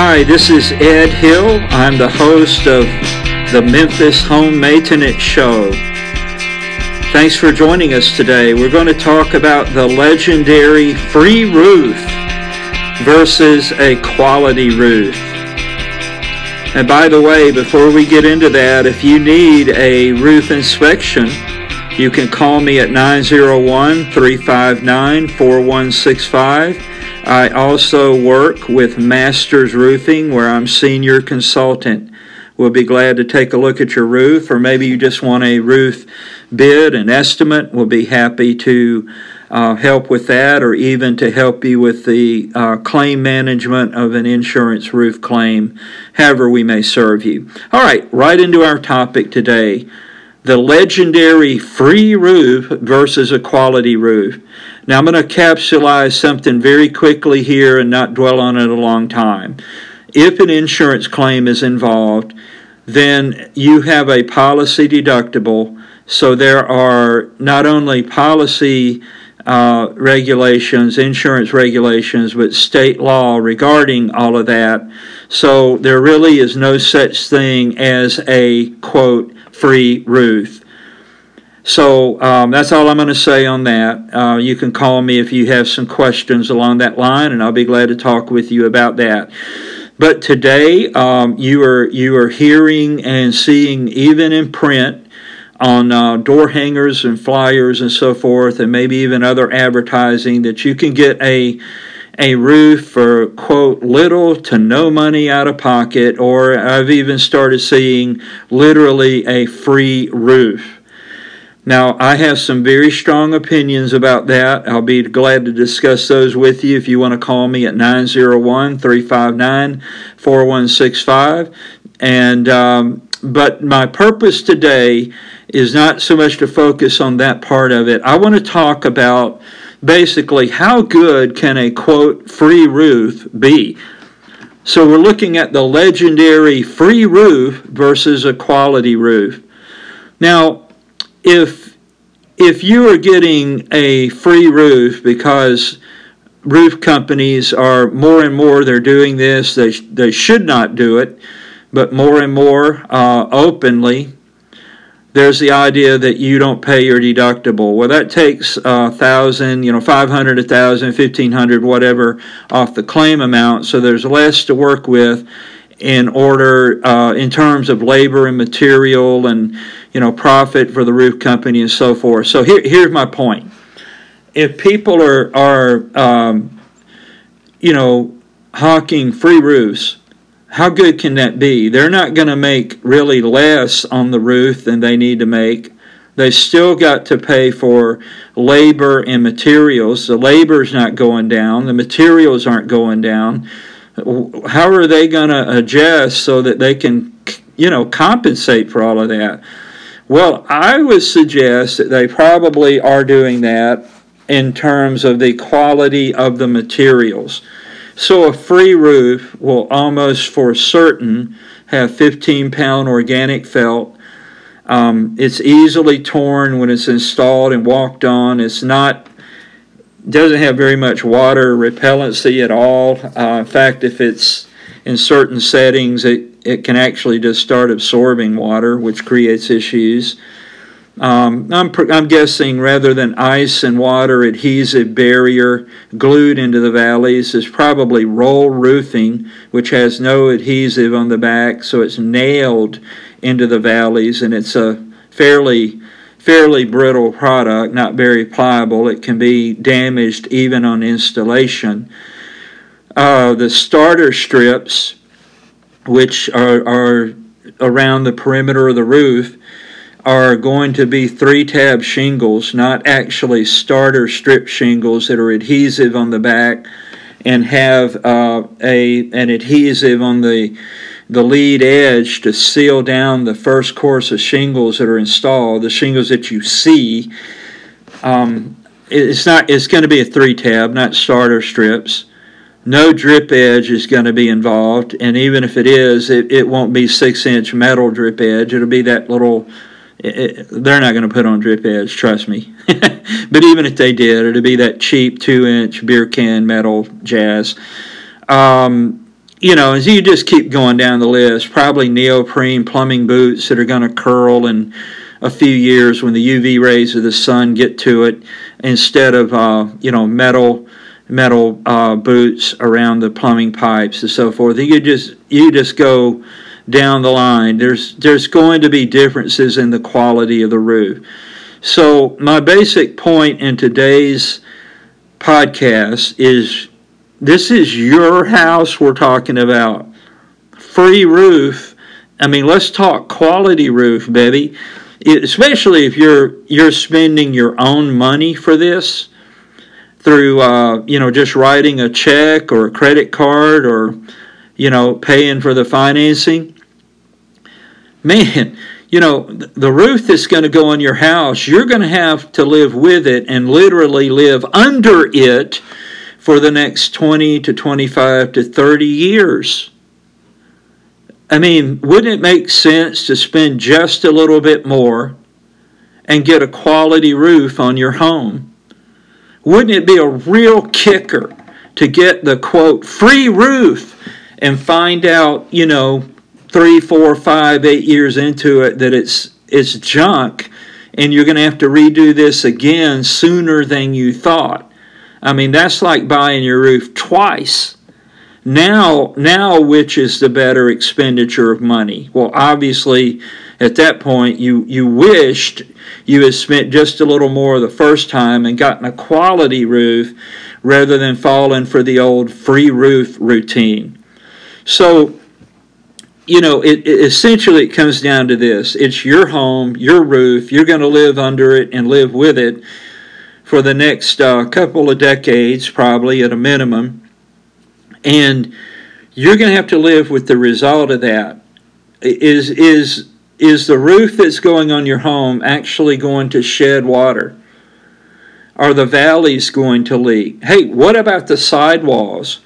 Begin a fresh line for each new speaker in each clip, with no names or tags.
Hi, this is Ed Hill. I'm the host of the Memphis Home Maintenance Show. Thanks for joining us today. We're going to talk about the legendary free roof versus a quality roof. And by the way, before we get into that, if you need a roof inspection, you can call me at 901 359 4165. I also work with Masters Roofing, where I'm senior consultant. We'll be glad to take a look at your roof, or maybe you just want a roof bid, an estimate. We'll be happy to uh, help with that, or even to help you with the uh, claim management of an insurance roof claim, however, we may serve you. All right, right into our topic today the legendary free roof versus a quality roof. Now, I'm going to capsulize something very quickly here and not dwell on it a long time. If an insurance claim is involved, then you have a policy deductible. So there are not only policy uh, regulations, insurance regulations, but state law regarding all of that. So there really is no such thing as a quote free roof. So um, that's all I'm going to say on that. Uh, you can call me if you have some questions along that line, and I'll be glad to talk with you about that. But today, um, you are you are hearing and seeing even in print on uh, door hangers and flyers and so forth, and maybe even other advertising that you can get a a roof for quote little to no money out of pocket, or I've even started seeing literally a free roof. Now, I have some very strong opinions about that. I'll be glad to discuss those with you if you want to call me at 901 359 4165. And, um, but my purpose today is not so much to focus on that part of it. I want to talk about basically how good can a quote free roof be? So we're looking at the legendary free roof versus a quality roof. Now, if if you are getting a free roof because roof companies are more and more they're doing this they, they should not do it but more and more uh, openly there's the idea that you don't pay your deductible. Well, that takes a uh, thousand, you know, five hundred, a thousand, fifteen hundred, whatever, off the claim amount. So there's less to work with in order, uh, in terms of labor and material and you know profit for the roof company and so forth. So here, here's my point: if people are are um, you know hawking free roofs how good can that be? They're not going to make really less on the roof than they need to make. They still got to pay for labor and materials. The labor's not going down, the materials aren't going down. How are they going to adjust so that they can, you know, compensate for all of that? Well, I would suggest that they probably are doing that in terms of the quality of the materials. So a free roof will almost for certain have 15 pound organic felt. Um, it's easily torn when it's installed and walked on. It's not doesn't have very much water repellency at all. Uh, in fact, if it's in certain settings, it, it can actually just start absorbing water, which creates issues. Um, I'm, I'm guessing rather than ice and water adhesive barrier glued into the valleys is probably roll roofing, which has no adhesive on the back, so it's nailed into the valleys, and it's a fairly fairly brittle product, not very pliable. It can be damaged even on installation. Uh, the starter strips, which are, are around the perimeter of the roof, are going to be three tab shingles, not actually starter strip shingles that are adhesive on the back and have uh, a an adhesive on the the lead edge to seal down the first course of shingles that are installed, the shingles that you see. Um, it's not. It's going to be a three tab, not starter strips. No drip edge is going to be involved, and even if it is, it, it won't be six inch metal drip edge. It'll be that little it, they're not going to put on drip edge, trust me. but even if they did, it'd be that cheap two inch beer can metal jazz. Um, you know, as you just keep going down the list, probably neoprene plumbing boots that are going to curl in a few years when the UV rays of the sun get to it, instead of uh, you know metal metal uh, boots around the plumbing pipes and so forth. You just you just go down the line. There's there's going to be differences in the quality of the roof. So my basic point in today's podcast is this is your house we're talking about. Free roof. I mean, let's talk quality roof, baby. Especially if you're you're spending your own money for this through uh, you know just writing a check or a credit card or you know paying for the financing. Man, you know the roof that's going to go on your house, you're going to have to live with it and literally live under it for the next 20 to 25 to 30 years. I mean, wouldn't it make sense to spend just a little bit more and get a quality roof on your home? Wouldn't it be a real kicker to get the quote free roof and find out, you know, three, four, five, eight years into it that it's it's junk and you're going to have to redo this again sooner than you thought? I mean, that's like buying your roof twice. Now, now, which is the better expenditure of money? Well, obviously, at that point, you you wished you had spent just a little more the first time and gotten a quality roof rather than falling for the old free roof routine. So, you know, it, it essentially it comes down to this: it's your home, your roof. You're going to live under it and live with it for the next uh, couple of decades, probably at a minimum. And you're going to have to live with the result of that. Is, is, is the roof that's going on your home actually going to shed water? Are the valleys going to leak? Hey, what about the sidewalls?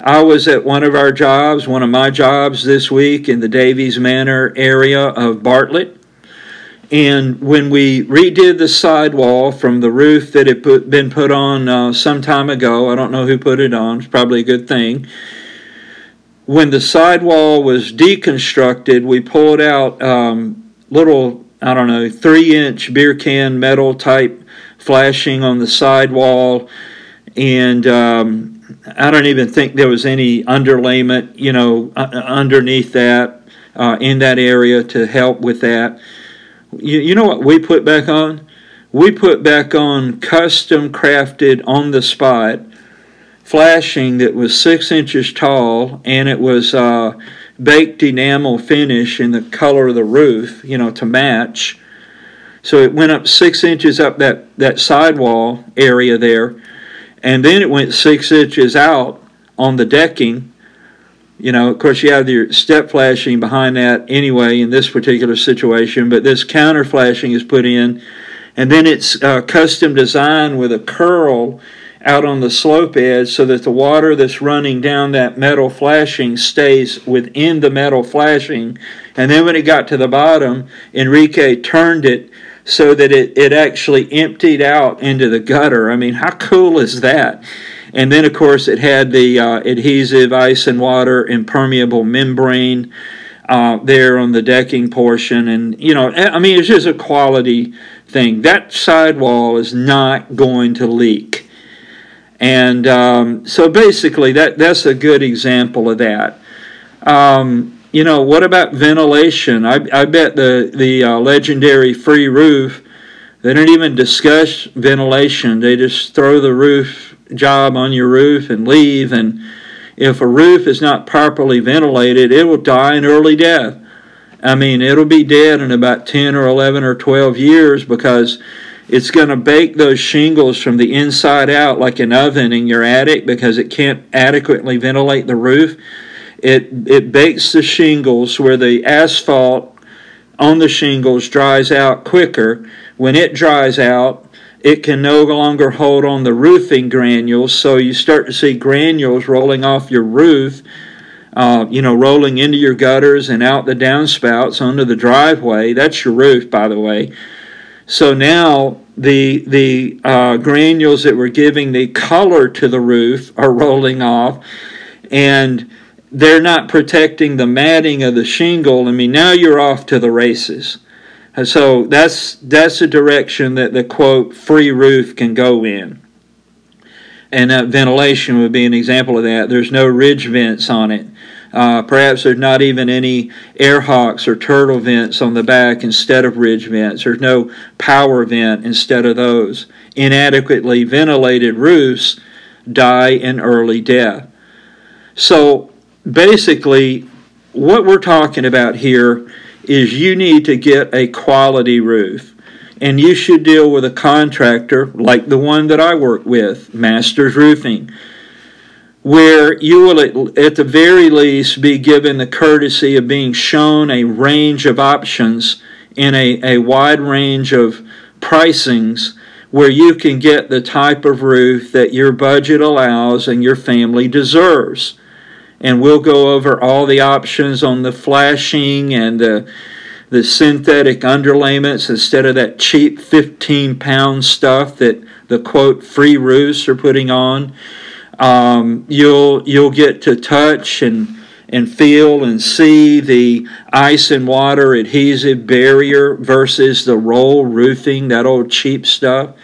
I was at one of our jobs, one of my jobs this week in the Davies Manor area of Bartlett and when we redid the sidewall from the roof that had put, been put on uh, some time ago, I don't know who put it on, it's probably a good thing. When the sidewall was deconstructed, we pulled out um, little, I don't know, three inch beer can metal type flashing on the sidewall. And um, I don't even think there was any underlayment, you know, underneath that uh, in that area to help with that you, you know what we put back on? We put back on custom crafted on the spot flashing that was six inches tall and it was uh, baked enamel finish in the color of the roof, you know, to match. So it went up six inches up that, that sidewall area there, and then it went six inches out on the decking you know, of course, you have your step flashing behind that anyway in this particular situation, but this counter flashing is put in, and then it's uh, custom designed with a curl out on the slope edge so that the water that's running down that metal flashing stays within the metal flashing. And then when it got to the bottom, Enrique turned it so that it, it actually emptied out into the gutter. I mean, how cool is that? And then, of course, it had the uh, adhesive ice and water impermeable membrane uh, there on the decking portion. And, you know, I mean, it's just a quality thing. That sidewall is not going to leak. And um, so basically, that, that's a good example of that. Um, you know, what about ventilation? I, I bet the, the uh, legendary free roof, they don't even discuss ventilation. They just throw the roof job on your roof and leave. And if a roof is not properly ventilated, it will die an early death. I mean, it'll be dead in about 10 or 11 or 12 years because it's going to bake those shingles from the inside out like an oven in your attic because it can't adequately ventilate the roof. It, it bakes the shingles where the asphalt on the shingles dries out quicker. When it dries out, it can no longer hold on the roofing granules, so you start to see granules rolling off your roof, uh, you know, rolling into your gutters and out the downspouts onto the driveway. That's your roof, by the way. So now the the uh, granules that were giving the color to the roof are rolling off, and they're not protecting the matting of the shingle. I mean, now you're off to the races. So that's that's a direction that the quote free roof can go in. And that ventilation would be an example of that. There's no ridge vents on it. Uh, perhaps there's not even any air hawks or turtle vents on the back instead of ridge vents. There's no power vent instead of those. Inadequately ventilated roofs die an early death. So basically, what we're talking about here is you need to get a quality roof. And you should deal with a contractor like the one that I work with, Masters Roofing, where you will, at the very least, be given the courtesy of being shown a range of options in a, a wide range of pricings where you can get the type of roof that your budget allows and your family deserves and we'll go over all the options on the flashing and the, the synthetic underlayments instead of that cheap 15 pound stuff that the quote free roofs are putting on. Um, you'll you'll get to touch and and feel and see the ice and water adhesive barrier versus the roll roofing, that old cheap stuff.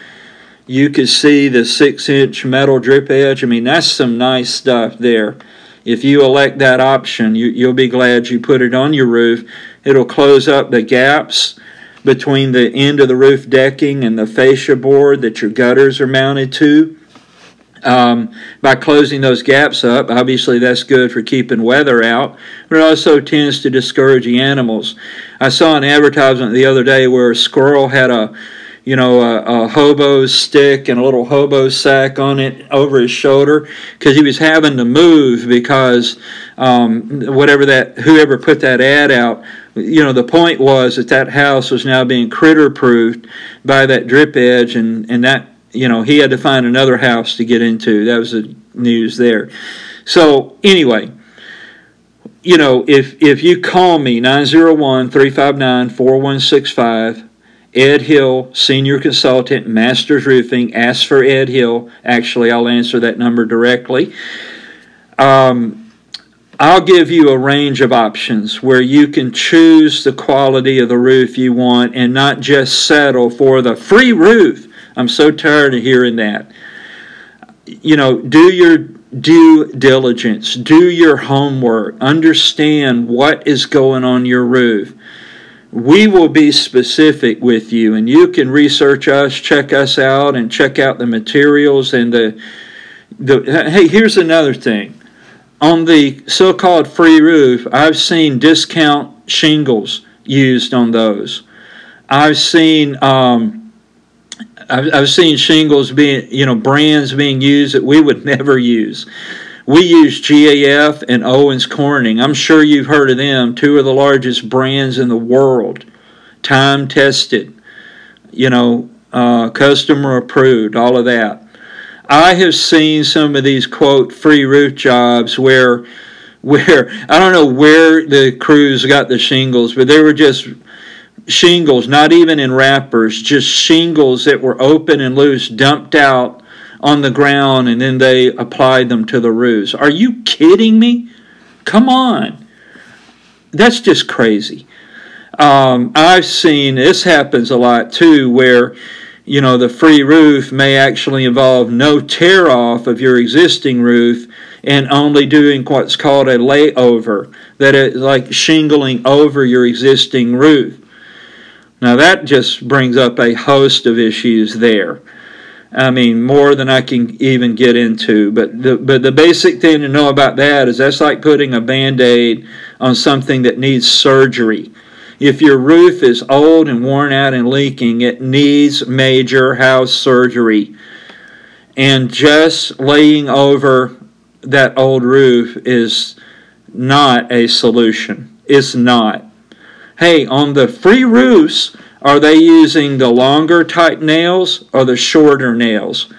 You could see the six inch metal drip edge. I mean, that's some nice stuff there. If you elect that option, you, you'll be glad you put it on your roof. It'll close up the gaps between the end of the roof decking and the fascia board that your gutters are mounted to. Um, by closing those gaps up, obviously that's good for keeping weather out, but it also tends to discourage the animals. I saw an advertisement the other day where a squirrel had a you know, a, a hobo stick and a little hobo sack on it over his shoulder because he was having to move because um, whatever that, whoever put that ad out, you know, the point was that that house was now being critter proofed by that drip edge and, and that, you know, he had to find another house to get into. That was the news there. So, anyway, you know, if if you call me 901 359 4165 Ed Hill, Senior Consultant, Masters Roofing. Ask for Ed Hill. Actually, I'll answer that number directly. Um, I'll give you a range of options where you can choose the quality of the roof you want and not just settle for the free roof. I'm so tired of hearing that. You know, do your due diligence, do your homework, understand what is going on your roof. We will be specific with you and you can research us check us out and check out the materials and the, the hey here's another thing. On the so-called free roof i've seen discount shingles used on those. I've seen um, I've, I've seen shingles being you know brands being used that we would never use we use GAF and Owens Corning. I'm sure you've heard of them, two of the largest brands in the world, time tested, you know, uh, customer approved, all of that. I have seen some of these quote free roof jobs where where I don't know where the crews got the shingles, but they were just shingles, not even in wrappers, just shingles that were open and loose, dumped out on the ground and then they applied them to the roofs. Are you kidding me? Come on. That's just crazy. Um, I've seen this happens a lot too, where you know the free roof may actually involve no tear off of your existing roof and only doing what's called a layover, that is like shingling over your existing roof. Now that just brings up a host of issues there. I mean, more than I can even get into. But the, but the basic thing to know about that is that's like putting a band aid on something that needs surgery. If your roof is old and worn out and leaking, it needs major house surgery. And just laying over that old roof is not a solution. It's not. Hey, on the free roofs, are they using the longer type nails or the shorter nails?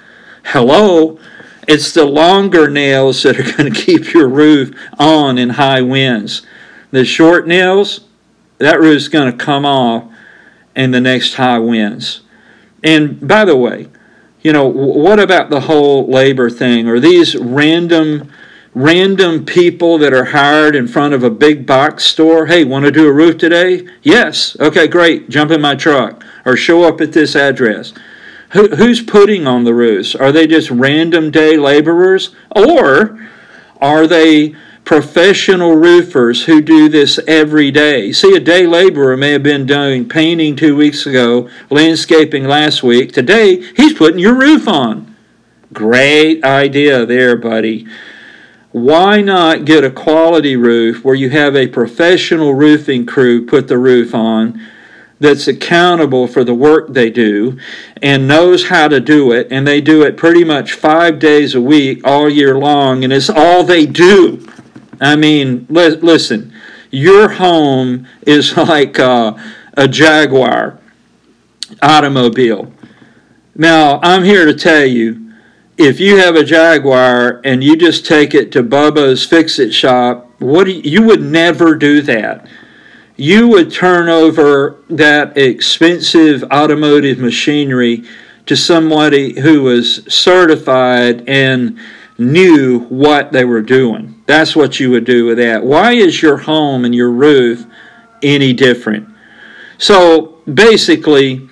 Hello? It's the longer nails that are going to keep your roof on in high winds. The short nails, that roof's going to come off in the next high winds. And by the way, you know, what about the whole labor thing? or these random random people that are hired in front of a big box store. Hey, want to do a roof today? Yes. Okay, great. Jump in my truck or show up at this address. Who, who's putting on the roofs? Are they just random day laborers? Or are they professional roofers who do this every day? See, a day laborer may have been doing painting two weeks ago, landscaping last week. Today, he's putting your roof on. Great idea there, buddy. Why not get a quality roof where you have a professional roofing crew put the roof on that's accountable for the work they do and knows how to do it, and they do it pretty much five days a week all year long, and it's all they do. I mean, li- listen, your home is like uh, a Jaguar automobile. Now, I'm here to tell you if you have a Jaguar and you just take it to Bubba's Fix It Shop, what you, you would never do that you would turn over that expensive automotive machinery to somebody who was certified and knew what they were doing. That's what you would do with that. Why is your home and your roof any different? So basically,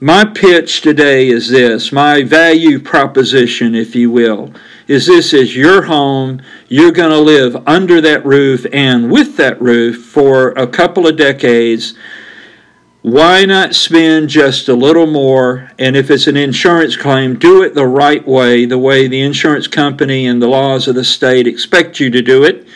my pitch today is this my value proposition, if you will is this is your home. You're going to live under that roof and with that roof for a couple of decades. Why not spend just a little more? And if it's an insurance claim, do it the right way, the way the insurance company and the laws of the state expect you to do it.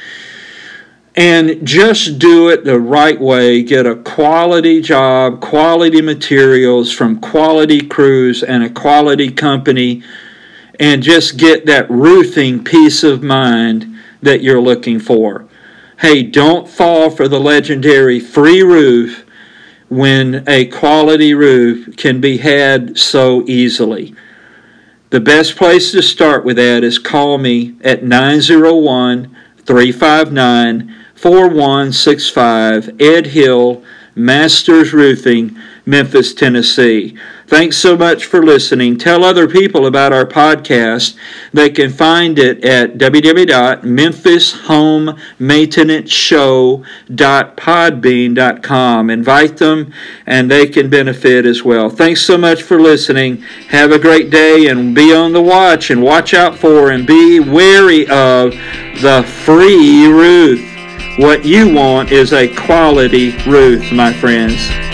And just do it the right way. Get a quality job, quality materials from quality crews and a quality company and just get that roofing peace of mind that you're looking for. Hey, don't fall for the legendary free roof when a quality roof can be had so easily. The best place to start with that is call me at 901 359 4165 Ed Hill, Masters Roofing, Memphis, Tennessee. Thanks so much for listening. Tell other people about our podcast. They can find it at www.memphisHomeMaintenanceShow.podbean.com. Invite them and they can benefit as well. Thanks so much for listening. Have a great day and be on the watch and watch out for and be wary of the free roof. What you want is a quality Ruth, my friends.